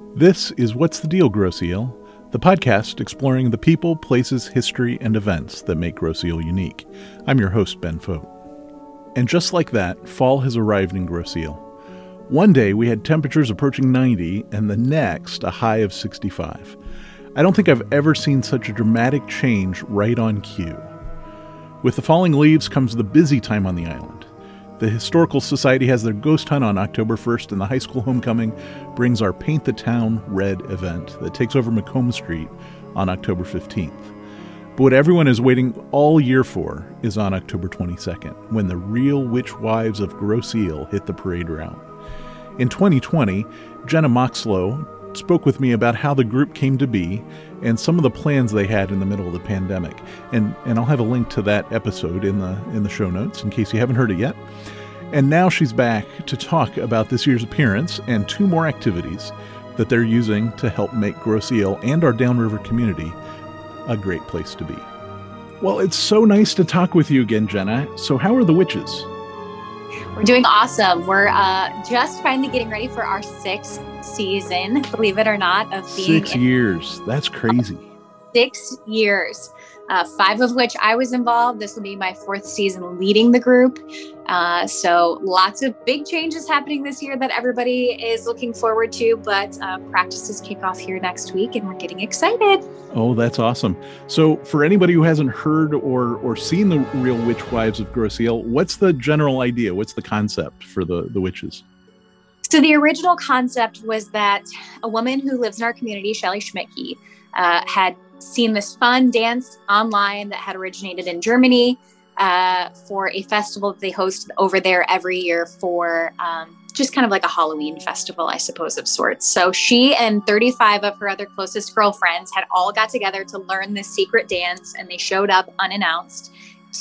This is What's the Deal, Grosse Ile, the podcast exploring the people, places, history, and events that make Grosse Ile unique. I'm your host, Ben Fote. And just like that, fall has arrived in Grosse Ile. One day we had temperatures approaching 90, and the next a high of 65. I don't think I've ever seen such a dramatic change right on cue. With the falling leaves comes the busy time on the island. The Historical Society has their ghost hunt on October 1st, and the high school homecoming brings our Paint the Town Red event that takes over Macomb Street on October 15th. But what everyone is waiting all year for is on October 22nd, when the real witch wives of Grosse Ile hit the parade route. In 2020, Jenna Moxlow spoke with me about how the group came to be and some of the plans they had in the middle of the pandemic. And and I'll have a link to that episode in the in the show notes in case you haven't heard it yet. And now she's back to talk about this year's appearance and two more activities that they're using to help make Grosse Ile and our Downriver community a great place to be. Well, it's so nice to talk with you again, Jenna. So, how are the witches? We're doing awesome. We're uh, just finally getting ready for our sixth season, believe it or not, of being six years. That's crazy. Six years uh, five of which I was involved. This will be my fourth season leading the group. Uh, so lots of big changes happening this year that everybody is looking forward to. But uh, practices kick off here next week, and we're getting excited. Oh, that's awesome! So for anybody who hasn't heard or or seen the Real Witch Wives of Grosse Ile, what's the general idea? What's the concept for the the witches? So the original concept was that a woman who lives in our community, Shelly Schmidtke, uh, had seen this fun dance online that had originated in Germany uh, for a festival that they host over there every year for um, just kind of like a Halloween festival, I suppose, of sorts. So she and 35 of her other closest girlfriends had all got together to learn this secret dance, and they showed up unannounced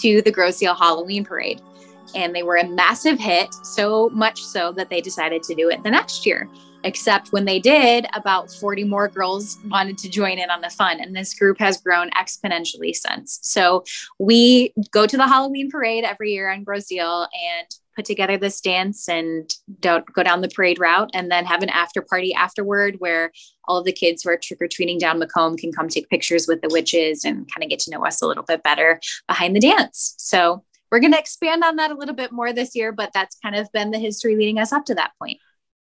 to the Grosse Ile Halloween parade. And they were a massive hit, so much so that they decided to do it the next year. Except when they did, about 40 more girls wanted to join in on the fun. And this group has grown exponentially since. So we go to the Halloween parade every year on Brazil and put together this dance and don't go down the parade route and then have an after party afterward where all of the kids who are trick or treating down Macomb can come take pictures with the witches and kind of get to know us a little bit better behind the dance. So we're going to expand on that a little bit more this year, but that's kind of been the history leading us up to that point.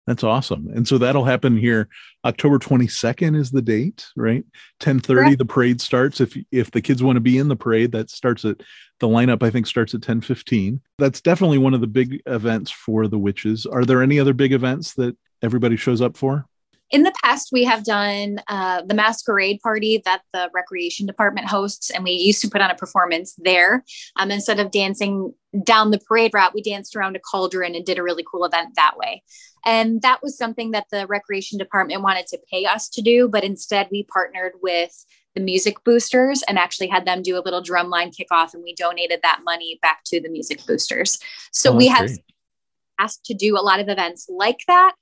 That's awesome. And so that'll happen here. October 22nd is the date, right? 1030 the parade starts. If if the kids want to be in the parade, that starts at the lineup, I think starts at 1015. That's definitely one of the big events for the witches. Are there any other big events that everybody shows up for? In the past, we have done uh, the masquerade party that the recreation department hosts, and we used to put on a performance there. Um, instead of dancing down the parade route, we danced around a cauldron and did a really cool event that way. And that was something that the recreation department wanted to pay us to do, but instead we partnered with the music boosters and actually had them do a little drumline kickoff, and we donated that money back to the music boosters. So oh, we have asked to do a lot of events like that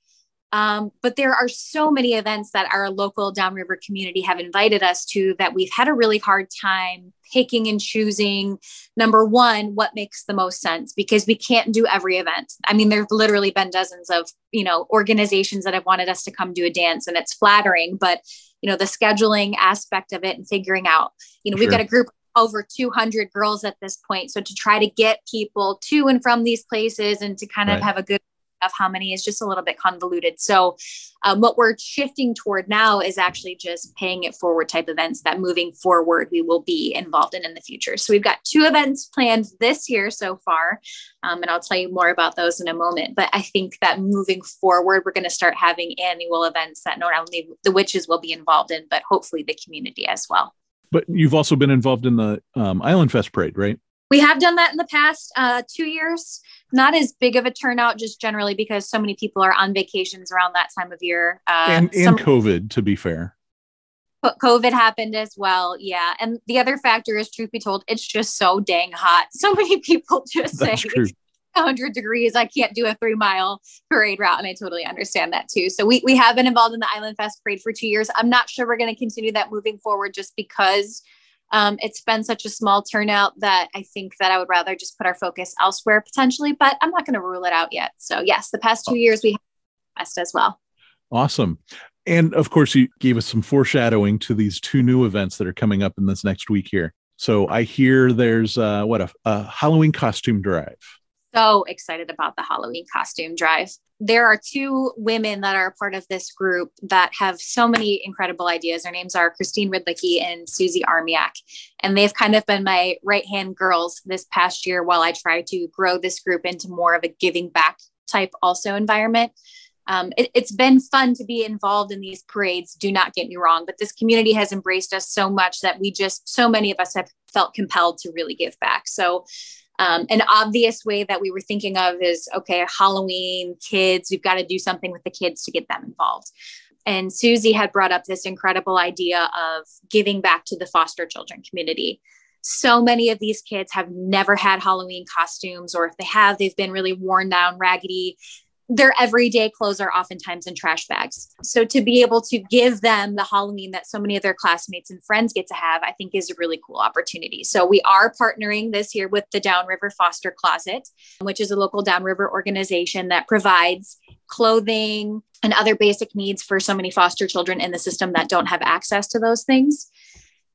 um, but there are so many events that our local downriver community have invited us to that we've had a really hard time picking and choosing number one what makes the most sense because we can't do every event i mean there's literally been dozens of you know organizations that have wanted us to come do a dance and it's flattering but you know the scheduling aspect of it and figuring out you know sure. we've got a group over 200 girls at this point so to try to get people to and from these places and to kind of right. have a good of how many is just a little bit convoluted. So, um, what we're shifting toward now is actually just paying it forward type events that moving forward we will be involved in in the future. So, we've got two events planned this year so far, um, and I'll tell you more about those in a moment. But I think that moving forward, we're going to start having annual events that not only the witches will be involved in, but hopefully the community as well. But you've also been involved in the um, Island Fest parade, right? We have done that in the past uh, two years. Not as big of a turnout, just generally because so many people are on vacations around that time of year. Uh, and and some, COVID, to be fair. COVID happened as well. Yeah. And the other factor is, truth be told, it's just so dang hot. So many people just That's say, true. 100 degrees. I can't do a three mile parade route. And I totally understand that too. So we, we have been involved in the Island Fest parade for two years. I'm not sure we're going to continue that moving forward just because um, it's been such a small turnout that I think that I would rather just put our focus elsewhere potentially, but I'm not going to rule it out yet. So yes, the past two years we have best as well. Awesome. And of course, you gave us some foreshadowing to these two new events that are coming up in this next week here. So I hear there's uh, what a, a Halloween costume drive. So excited about the Halloween costume drive. There are two women that are part of this group that have so many incredible ideas. Their names are Christine Ridlicki and Susie Armiak. And they've kind of been my right hand girls this past year while I try to grow this group into more of a giving back type also environment um, it, has been fun to be involved in these parades do not get me wrong but this community has embraced us so much that we just so many of us have felt compelled to really give back so um, an obvious way that we were thinking of is okay halloween kids we've got to do something with the kids to get them involved. And susie had brought up this incredible idea of giving back to the foster children community. So many of these kids have never had Halloween costumes, or if they have, they've been really worn down, raggedy their everyday clothes are oftentimes in trash bags. So to be able to give them the Halloween that so many of their classmates and friends get to have, I think is a really cool opportunity. So we are partnering this year with the Downriver Foster Closet, which is a local Downriver organization that provides clothing and other basic needs for so many foster children in the system that don't have access to those things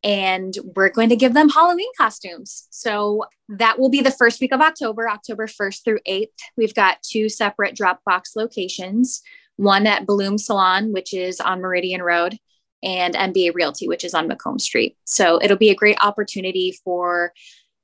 and we're going to give them Halloween costumes. So that will be the first week of October, October 1st through 8th. We've got two separate Dropbox locations one at Bloom Salon, which is on Meridian Road, and MBA Realty, which is on Macomb Street. So it'll be a great opportunity for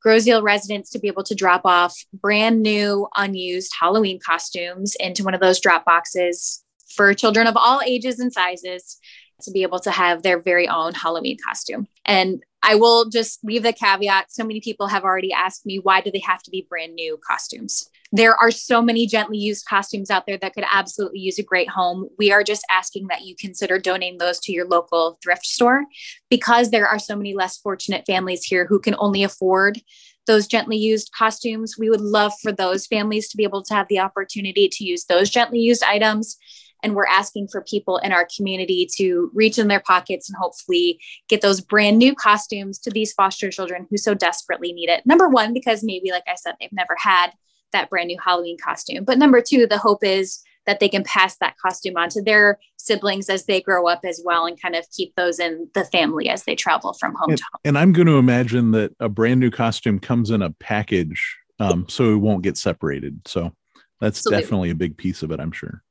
Grosse Ile residents to be able to drop off brand new, unused Halloween costumes into one of those drop boxes for children of all ages and sizes to be able to have their very own Halloween costume. And I will just leave the caveat so many people have already asked me why do they have to be brand new costumes? There are so many gently used costumes out there that could absolutely use a great home. We are just asking that you consider donating those to your local thrift store because there are so many less fortunate families here who can only afford those gently used costumes. We would love for those families to be able to have the opportunity to use those gently used items and we're asking for people in our community to reach in their pockets and hopefully get those brand new costumes to these foster children who so desperately need it. Number one, because maybe, like I said, they've never had that brand new Halloween costume. But number two, the hope is that they can pass that costume on to their siblings as they grow up as well and kind of keep those in the family as they travel from home and, to home. And I'm going to imagine that a brand new costume comes in a package um, so it won't get separated. So that's Absolutely. definitely a big piece of it, I'm sure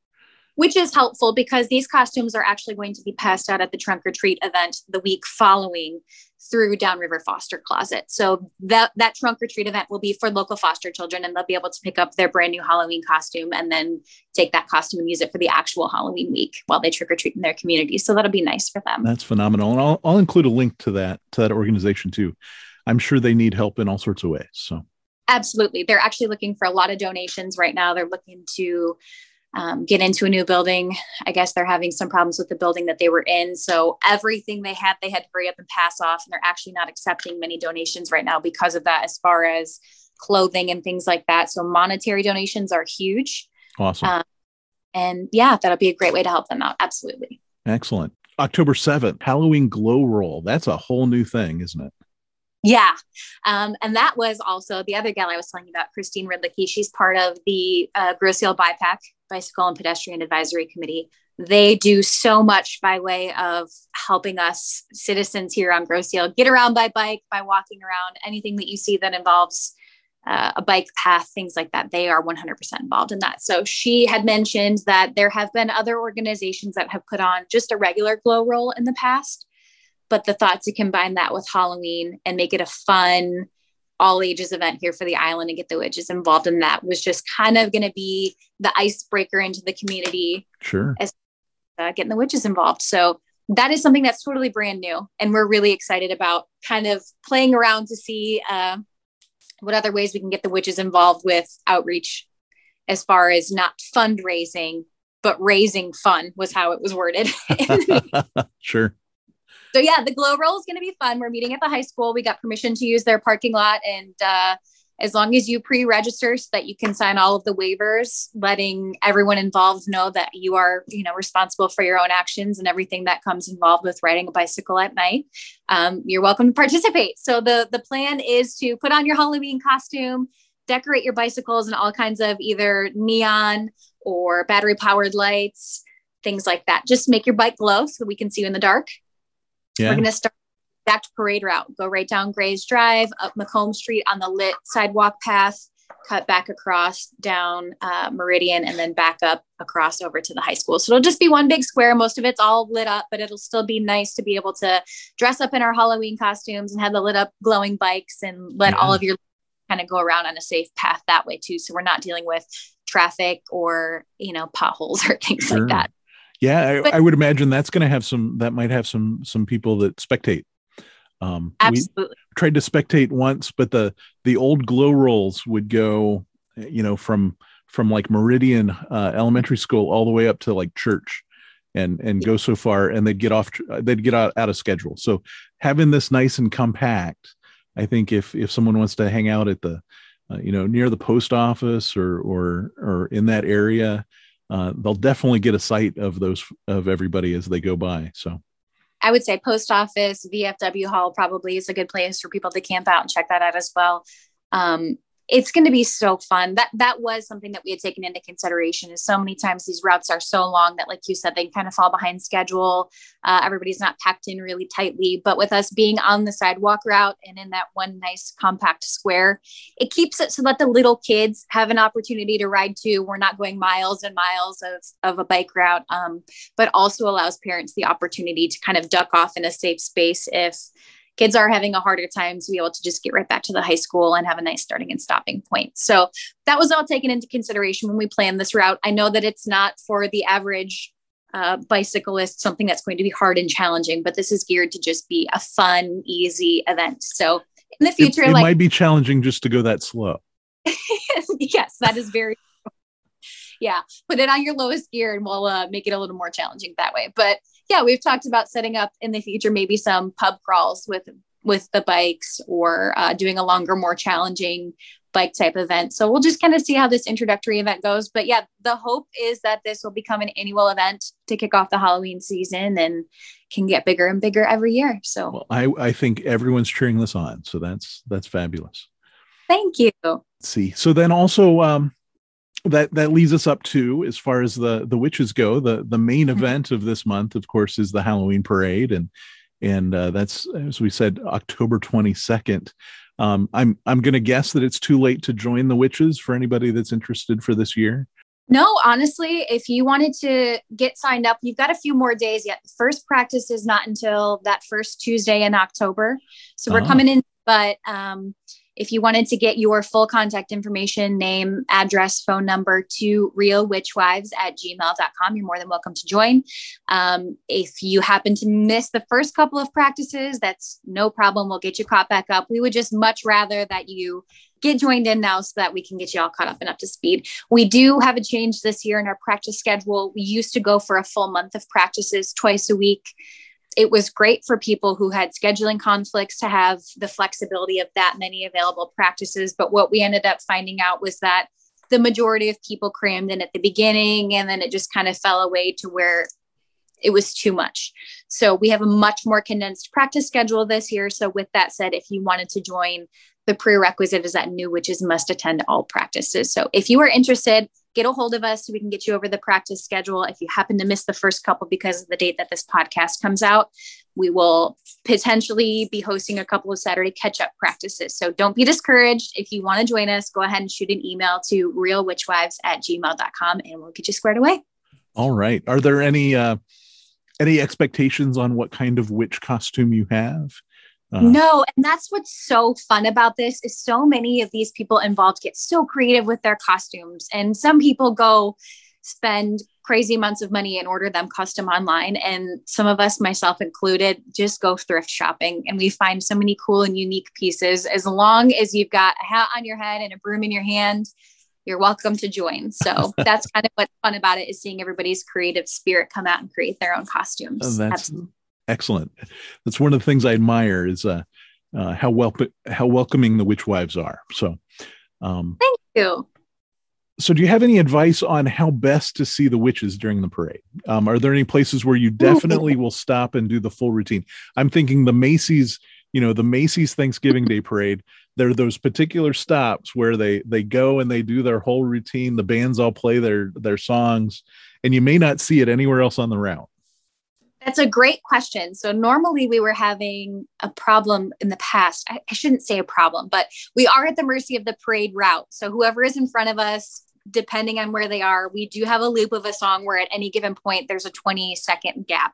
which is helpful because these costumes are actually going to be passed out at the trunk or treat event the week following through Downriver Foster Closet. So that that trunk or treat event will be for local foster children and they'll be able to pick up their brand new Halloween costume and then take that costume and use it for the actual Halloween week while they trick or treat in their community. So that'll be nice for them. That's phenomenal. And I'll, I'll include a link to that to that organization too. I'm sure they need help in all sorts of ways. So absolutely. They're actually looking for a lot of donations right now. They're looking to um, get into a new building. I guess they're having some problems with the building that they were in. So everything they had, they had to hurry up and pass off. And they're actually not accepting many donations right now because of that, as far as clothing and things like that. So monetary donations are huge. Awesome. Um, and yeah, that'll be a great way to help them out. Absolutely. Excellent. October 7th, Halloween glow roll. That's a whole new thing, isn't it? Yeah. Um, and that was also the other gal I was telling you about, Christine Ridlicki. She's part of the uh, Grosse Ile BIPAC, Bicycle and Pedestrian Advisory Committee. They do so much by way of helping us citizens here on Grosse Ile get around by bike, by walking around, anything that you see that involves uh, a bike path, things like that. They are 100% involved in that. So she had mentioned that there have been other organizations that have put on just a regular glow roll in the past but the thought to combine that with Halloween and make it a fun, all ages event here for the island and get the witches involved in that was just kind of going to be the icebreaker into the community. Sure. As uh, getting the witches involved. So that is something that's totally brand new. And we're really excited about kind of playing around to see uh, what other ways we can get the witches involved with outreach as far as not fundraising, but raising fun was how it was worded. sure so yeah, the glow roll is going to be fun. We're meeting at the high school. We got permission to use their parking lot, and uh, as long as you pre-register so that you can sign all of the waivers, letting everyone involved know that you are, you know, responsible for your own actions and everything that comes involved with riding a bicycle at night. Um, you're welcome to participate. So the the plan is to put on your Halloween costume, decorate your bicycles in all kinds of either neon or battery powered lights things like that. Just make your bike glow so we can see you in the dark. Yeah. We're going to start to parade route. Go right down Gray's Drive, up Macomb Street on the lit sidewalk path, cut back across down uh, Meridian, and then back up across over to the high school. So it'll just be one big square. Most of it's all lit up, but it'll still be nice to be able to dress up in our Halloween costumes and have the lit up glowing bikes and let yeah. all of your kind of go around on a safe path that way too. So we're not dealing with traffic or you know potholes or things sure. like that. Yeah, I, but, I would imagine that's going to have some. That might have some some people that spectate. Um, Absolutely. We tried to spectate once, but the the old glow rolls would go, you know, from from like Meridian uh, Elementary School all the way up to like church, and and go so far, and they'd get off. They'd get out, out of schedule. So having this nice and compact I think if if someone wants to hang out at the uh, you know near the post office or or or in that area, uh, they'll definitely get a sight of those of everybody as they go by. So. I would say post office, VFW hall probably is a good place for people to camp out and check that out as well. Um, it's going to be so fun. That that was something that we had taken into consideration. Is so many times these routes are so long that, like you said, they kind of fall behind schedule. Uh, everybody's not packed in really tightly. But with us being on the sidewalk route and in that one nice compact square, it keeps it so that the little kids have an opportunity to ride too. We're not going miles and miles of of a bike route, um, but also allows parents the opportunity to kind of duck off in a safe space if kids are having a harder time to be able to just get right back to the high school and have a nice starting and stopping point. So that was all taken into consideration when we planned this route. I know that it's not for the average uh, bicyclist something that's going to be hard and challenging, but this is geared to just be a fun, easy event. So in the future, it, it like, might be challenging just to go that slow. yes, that is very yeah, put it on your lowest gear and we'll uh, make it a little more challenging that way. But yeah, we've talked about setting up in the future maybe some pub crawls with with the bikes or uh, doing a longer, more challenging bike type event. So we'll just kind of see how this introductory event goes. But yeah, the hope is that this will become an annual event to kick off the Halloween season and can get bigger and bigger every year. So well, I, I think everyone's cheering this on. So that's that's fabulous. Thank you. Let's see. So then also um that that leads us up to as far as the the witches go the the main mm-hmm. event of this month of course is the halloween parade. And and uh, that's as we said october 22nd um, i'm i'm going to guess that it's too late to join the witches for anybody that's interested for this year. No honestly if you wanted to get signed up you've got a few more days yet. First practice is not until that first tuesday in october. So we're oh. coming in but um, if you wanted to get your full contact information, name, address, phone number to realwitchwives at gmail.com, you're more than welcome to join. Um, if you happen to miss the first couple of practices, that's no problem. We'll get you caught back up. We would just much rather that you get joined in now so that we can get you all caught up and up to speed. We do have a change this year in our practice schedule. We used to go for a full month of practices twice a week it was great for people who had scheduling conflicts to have the flexibility of that many available practices. But what we ended up finding out was that the majority of people crammed in at the beginning and then it just kind of fell away to where it was too much. So we have a much more condensed practice schedule this year. So with that said, if you wanted to join, the prerequisite is that new witches must attend all practices. So if you are interested, get a hold of us so we can get you over the practice schedule. If you happen to miss the first couple because of the date that this podcast comes out, we will potentially be hosting a couple of Saturday catch up practices. So don't be discouraged. If you want to join us, go ahead and shoot an email to realwitchwives at gmail.com and we'll get you squared away. All right. Are there any uh any expectations on what kind of witch costume you have? Uh, no, and that's what's so fun about this is so many of these people involved get so creative with their costumes, and some people go spend crazy amounts of money and order them custom online, and some of us, myself included, just go thrift shopping, and we find so many cool and unique pieces. As long as you've got a hat on your head and a broom in your hand, you're welcome to join. So that's kind of what's fun about it is seeing everybody's creative spirit come out and create their own costumes. Oh, that's Absolutely excellent. That's one of the things I admire is uh, uh, how well how welcoming the witch wives are. So, um, thank you. So, do you have any advice on how best to see the witches during the parade? Um, are there any places where you definitely will stop and do the full routine? I'm thinking the Macy's you know the macy's thanksgiving day parade there are those particular stops where they they go and they do their whole routine the bands all play their their songs and you may not see it anywhere else on the route that's a great question. So normally we were having a problem in the past. I, I, shouldn't say a problem, but we are at the mercy of the parade route. So whoever is in front of us, depending on where they are, we do have a loop of a song where at any given point there's a 20 second gap.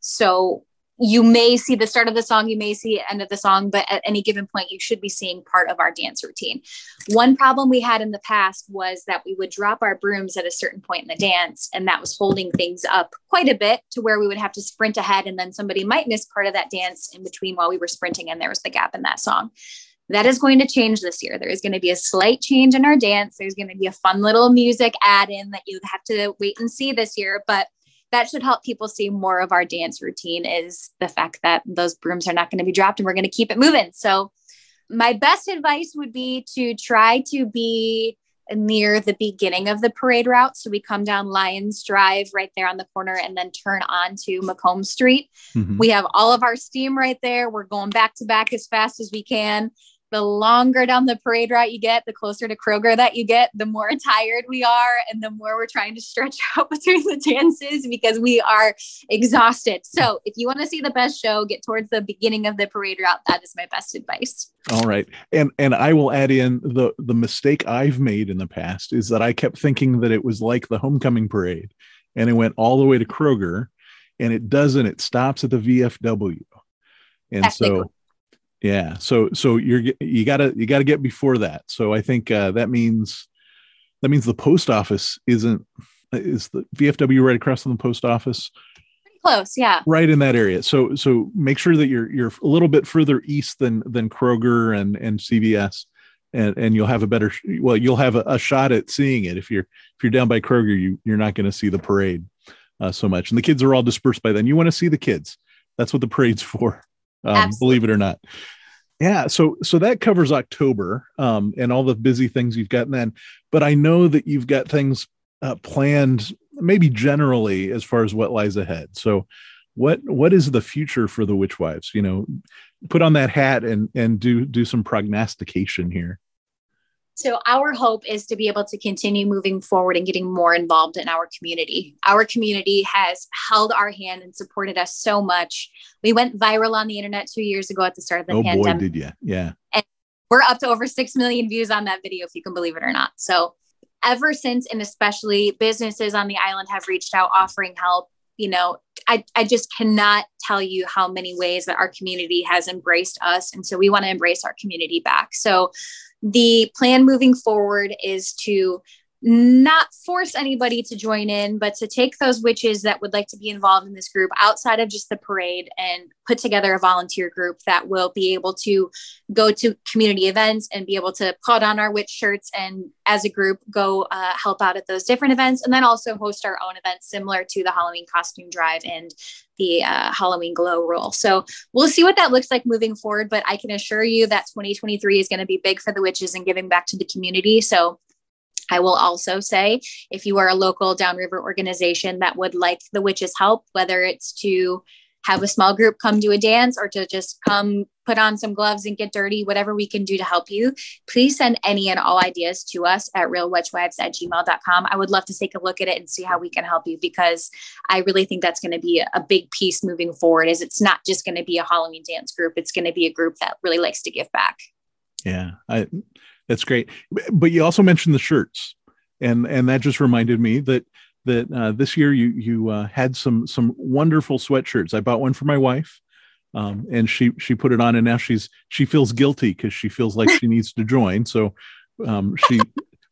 So you may see the start of the song, you may see end of the song, but at any given point, you should be seeing part of our dance routine. One problem we had in the past was that we would drop our brooms at a certain point in the dance, and that was holding things up quite a bit to where we would have to sprint ahead, and then somebody might miss part of that dance in between while we were sprinting, and there was the gap in that song. That is going to change this year. There is going to be a slight change in our dance. There's going to be a fun little music add in that you have to wait and see this year. But that should help people see more of our dance routine is the fact that those brooms are not going to be dropped and we're going to keep it moving. So my best advice would be to try to be near the beginning of the parade route. So we come down Lions Drive right there on the corner and then turn on to Macomb Street. Mm-hmm. We have all of our steam right there. We're going back to back as fast as we can the longer down the parade route you get, the closer to Kroger that you get, the more tired we are, and the more we're trying to stretch out between the dances because we are exhausted. So, if you want to see the best show, get towards the beginning of the parade route. That is my best advice. All right, and and I will add in the the mistake I've made in the past is that I kept thinking that it was like the homecoming parade, and it went all the way to Kroger, and it doesn't. It stops at the VFW, and so yeah. So so you're you gotta you gotta get before that. So I think uh, that means that means the post office isn't is the VFW right across from the post office. Pretty close, yeah. Right in that area. So so make sure that you're you're a little bit further east than than Kroger and and CVS. And, and you'll have a better well you'll have a, a shot at seeing it if you're if you're down by Kroger you you're not going to see the parade uh, so much and the kids are all dispersed by then you want to see the kids that's what the parade's for um, believe it or not yeah, so so that covers October um, and all the busy things you've gotten then. But I know that you've got things uh, planned, maybe generally as far as what lies ahead. So, what what is the future for the Witch Wives? You know, put on that hat and and do do some prognostication here. So, our hope is to be able to continue moving forward and getting more involved in our community. Our community has held our hand and supported us so much. We went viral on the internet two years ago at the start of the oh, pandemic. boy, did you? Yeah. And we're up to over 6 million views on that video, if you can believe it or not. So, ever since, and especially businesses on the island have reached out offering help. You know, I, I just cannot tell you how many ways that our community has embraced us. And so we want to embrace our community back. So the plan moving forward is to not force anybody to join in, but to take those witches that would like to be involved in this group outside of just the parade and put together a volunteer group that will be able to go to community events and be able to put on our witch shirts and as a group go uh, help out at those different events and then also host our own events similar to the Halloween costume drive and the uh, Halloween glow roll. So we'll see what that looks like moving forward, but I can assure you that 2023 is going to be big for the witches and giving back to the community. So I will also say if you are a local downriver organization that would like the witches help, whether it's to have a small group come do a dance or to just come put on some gloves and get dirty, whatever we can do to help you, please send any and all ideas to us at realwitchwives at gmail.com. I would love to take a look at it and see how we can help you because I really think that's going to be a big piece moving forward is it's not just going to be a Halloween dance group. It's going to be a group that really likes to give back. Yeah. I that's great. But you also mentioned the shirts, and and that just reminded me that that uh, this year you you uh, had some some wonderful sweatshirts. I bought one for my wife, um, and she she put it on, and now she's she feels guilty because she feels like she needs to join. So um, she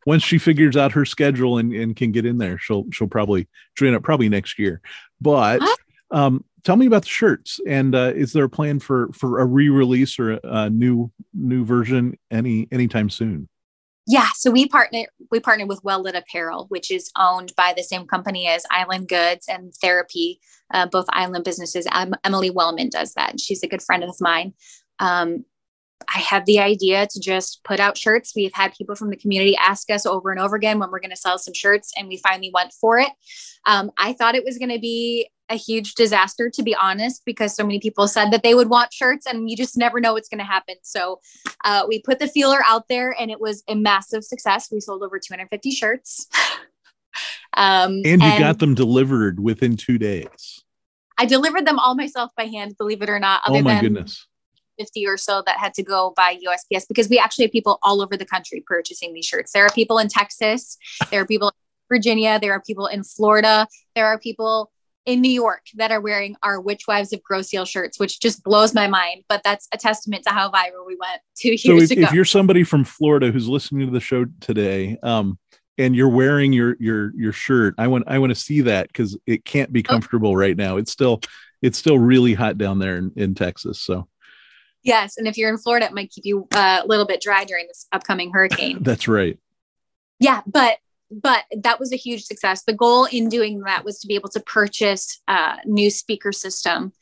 once she figures out her schedule and, and can get in there, she'll she'll probably join up probably next year. But um, tell me about the shirts and uh, is there a plan for for a re-release or a, new new version any anytime soon yeah so we partner we partner with well lit apparel which is owned by the same company as island goods and therapy uh, both island businesses emily wellman does that she's a good friend of mine um, I had the idea to just put out shirts. We've had people from the community ask us over and over again when we're going to sell some shirts, and we finally went for it. Um, I thought it was going to be a huge disaster, to be honest, because so many people said that they would want shirts, and you just never know what's going to happen. So uh, we put the feeler out there, and it was a massive success. We sold over 250 shirts. um, and you and got them delivered within two days. I delivered them all myself by hand, believe it or not. oh my goodness 50 or so that had to go by USPS because we actually have people all over the country purchasing these shirts. There are people in Texas, there are people in Virginia, there are people in Florida, there are people in New York that are wearing our Witch Wives of Grosse Ile shirts, which just blows my mind. But that's a testament to how viral we went two years so if, ago. If you're somebody from Florida who's listening to the show today, um, and you're wearing your your your shirt, I want I want to see that because it can't be oh. comfortable oh. right now. It's still it's still really hot down there in, in Texas. So Yes, and if you're in Florida, it might keep you uh, a little bit dry during this upcoming hurricane. That's right. Yeah, but but that was a huge success. The goal in doing that was to be able to purchase a new speaker system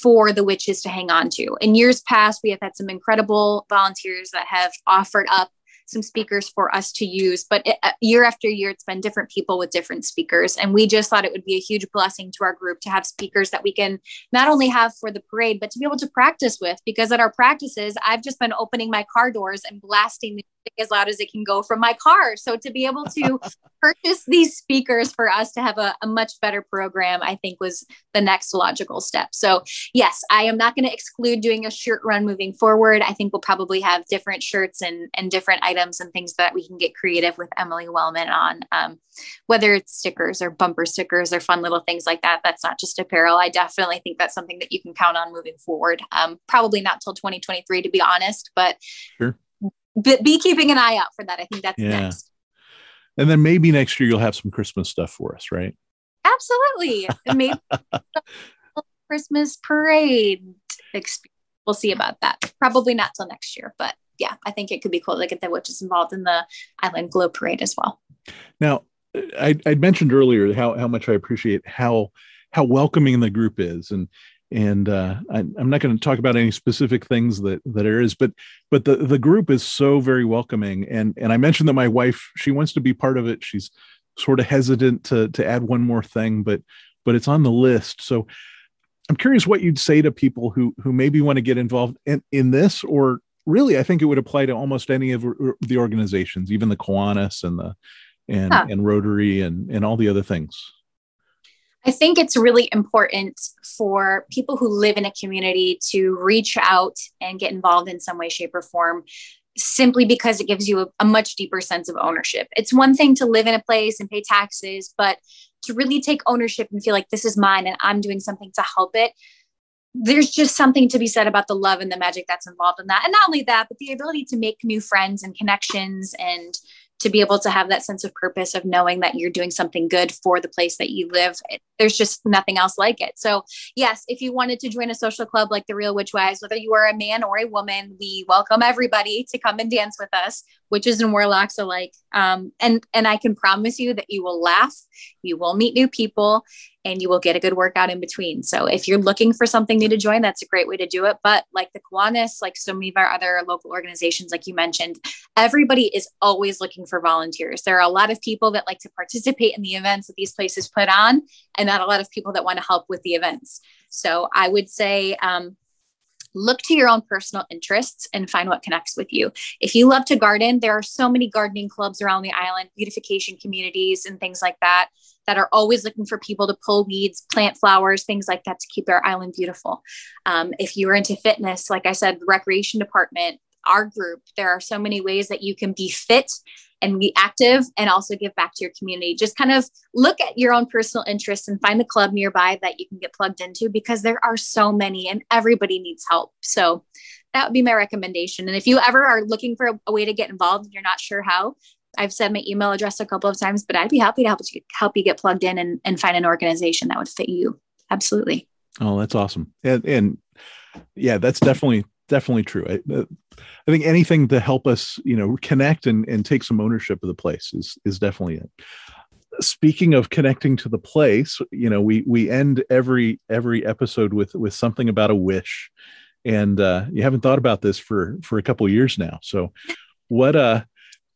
for the witches to hang on to. In years past, we have had some incredible volunteers that have offered up some speakers for us to use. But it, uh, year after year, it's been different people with different speakers. And we just thought it would be a huge blessing to our group to have speakers that we can not only have for the parade, but to be able to practice with. Because at our practices, I've just been opening my car doors and blasting as loud as it can go from my car. So to be able to purchase these speakers for us to have a, a, much better program, I think was the next logical step. So yes, I am not going to exclude doing a shirt run moving forward. I think we'll probably have different shirts and, and different items and things that we can get creative with Emily Wellman on, um, whether it's stickers or bumper stickers or fun little things like that. That's not just apparel. I definitely think that's something that you can count on moving forward. Um, probably not till 2023, to be honest, but sure be keeping an eye out for that. I think that's yeah. next. And then maybe next year you'll have some Christmas stuff for us, right? Absolutely. maybe Christmas parade experience. We'll see about that. Probably not till next year, but yeah, I think it could be cool to get the witches involved in the Island Glow Parade as well. Now, I, I mentioned earlier how how much I appreciate how how welcoming the group is, and and uh, I, am not going to talk about any specific things that that there is, but but the the group is so very welcoming, and and I mentioned that my wife she wants to be part of it. She's sort of hesitant to to add one more thing, but but it's on the list. So I'm curious what you'd say to people who who maybe want to get involved in in this, or really, I think it would apply to almost any of the organizations, even the Kiwanis and the and and Rotary and and all the other things. I think it's really important for people who live in a community to reach out and get involved in some way, shape, or form simply because it gives you a, a, much deeper sense of ownership. It's one thing to live in a place and pay taxes, but to really take ownership and feel like this is mine and I'm doing something to help it. There's just something to be said about the love and the magic that's involved in that. And not only that, but the ability to make new friends and connections and to be able to have that sense of purpose of knowing that you're doing something good for the place that you live. There's just nothing else like it. So, yes, if you wanted to join a social club like the Real Witch Wives, whether you are a man or a woman, we welcome everybody to come and dance with us, witches and warlocks alike. Um, and and I can promise you that you will laugh, you will meet new people, and you will get a good workout in between. So if you're looking for something new to join, that's a great way to do it. But like the Kiwanis, like so many of our other local organizations, like you mentioned, everybody is always looking for volunteers. There are a lot of people that like to participate in the events that these places put on, and not a lot of people that want to help with the events. So I would say um, look to your own personal interests and find what connects with you. If you love to garden, there are so many gardening clubs around the island, beautification communities, and things like that that are always looking for people to pull weeds, plant flowers, things like that to keep their island beautiful. Um, if you're into fitness, like I said, the recreation department, our group, there are so many ways that you can be fit and be active and also give back to your community. Just kind of look at your own personal interests and find a club nearby that you can get plugged into because there are so many and everybody needs help. So that would be my recommendation. And if you ever are looking for a, a way to get involved and you're not sure how, I've said my email address a couple of times, but I'd be happy to help you help you get plugged in and, and find an organization that would fit you. Absolutely. Oh, that's awesome. And, and yeah, that's definitely definitely true. I, uh, I think anything to help us, you know, connect and, and take some ownership of the place is is definitely it. Speaking of connecting to the place, you know, we we end every every episode with with something about a wish, and uh, you haven't thought about this for for a couple years now. So, what uh,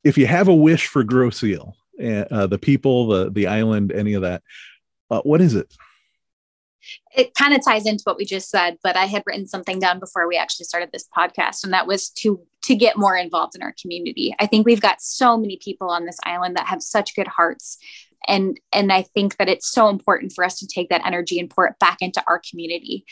if you have a wish for Grosse Ile, uh, the people, the the island, any of that? Uh, what is it? It kind of ties into what we just said but i had written something down before we actually started this podcast and that was to to get more involved in our community. I think we've got so many people on this island that have such good hearts and and i think that it's so important for us to take that energy and pour it back into our community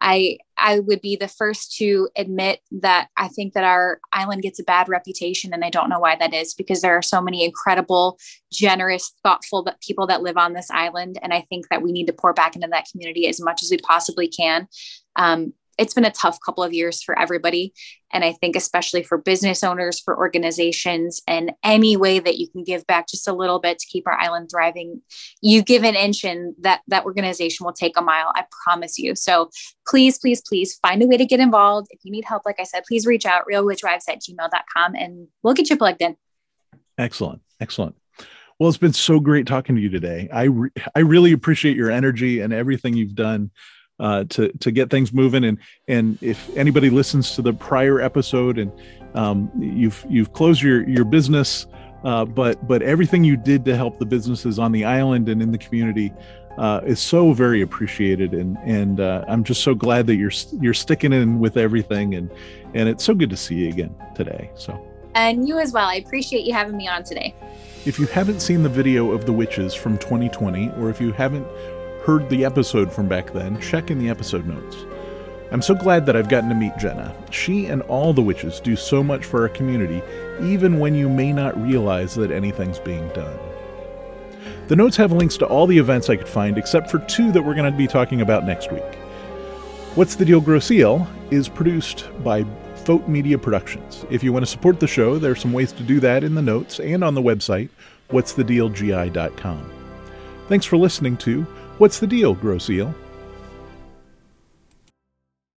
I I would be the first to admit that I think that our island gets a bad reputation and I don't know why that is because there are so many incredible, generous, thoughtful people that live on this island and I think that we need to pour back into that community as much as we possibly can. Um, it's been a tough couple of years for everybody. And I think, especially for business owners, for organizations, and any way that you can give back just a little bit to keep our island thriving, you give an inch and that, that organization will take a mile. I promise you. So please, please, please find a way to get involved. If you need help, like I said, please reach out realwitchwives at gmail.com and we'll get you plugged in. Excellent. Excellent. Well, it's been so great talking to you today. I re- I really appreciate your energy and everything you've done uh, to to get things moving. And and if anybody listens to the prior episode and um, you've you've closed your your business, uh, but but everything you did to help the businesses on the island and in the community uh, is so very appreciated. And and uh, I'm just so glad that you're you're sticking in with everything. And and it's so good to see you again today. So. And you as well. I appreciate you having me on today. If you haven't seen the video of the witches from 2020, or if you haven't heard the episode from back then, check in the episode notes. I'm so glad that I've gotten to meet Jenna. She and all the witches do so much for our community, even when you may not realize that anything's being done. The notes have links to all the events I could find, except for two that we're going to be talking about next week. What's the Deal Grosse is produced by Fote Media Productions. If you want to support the show, there are some ways to do that in the notes and on the website, what'sthedealgi.com. Thanks for listening to What's the Deal, Grosse Ile?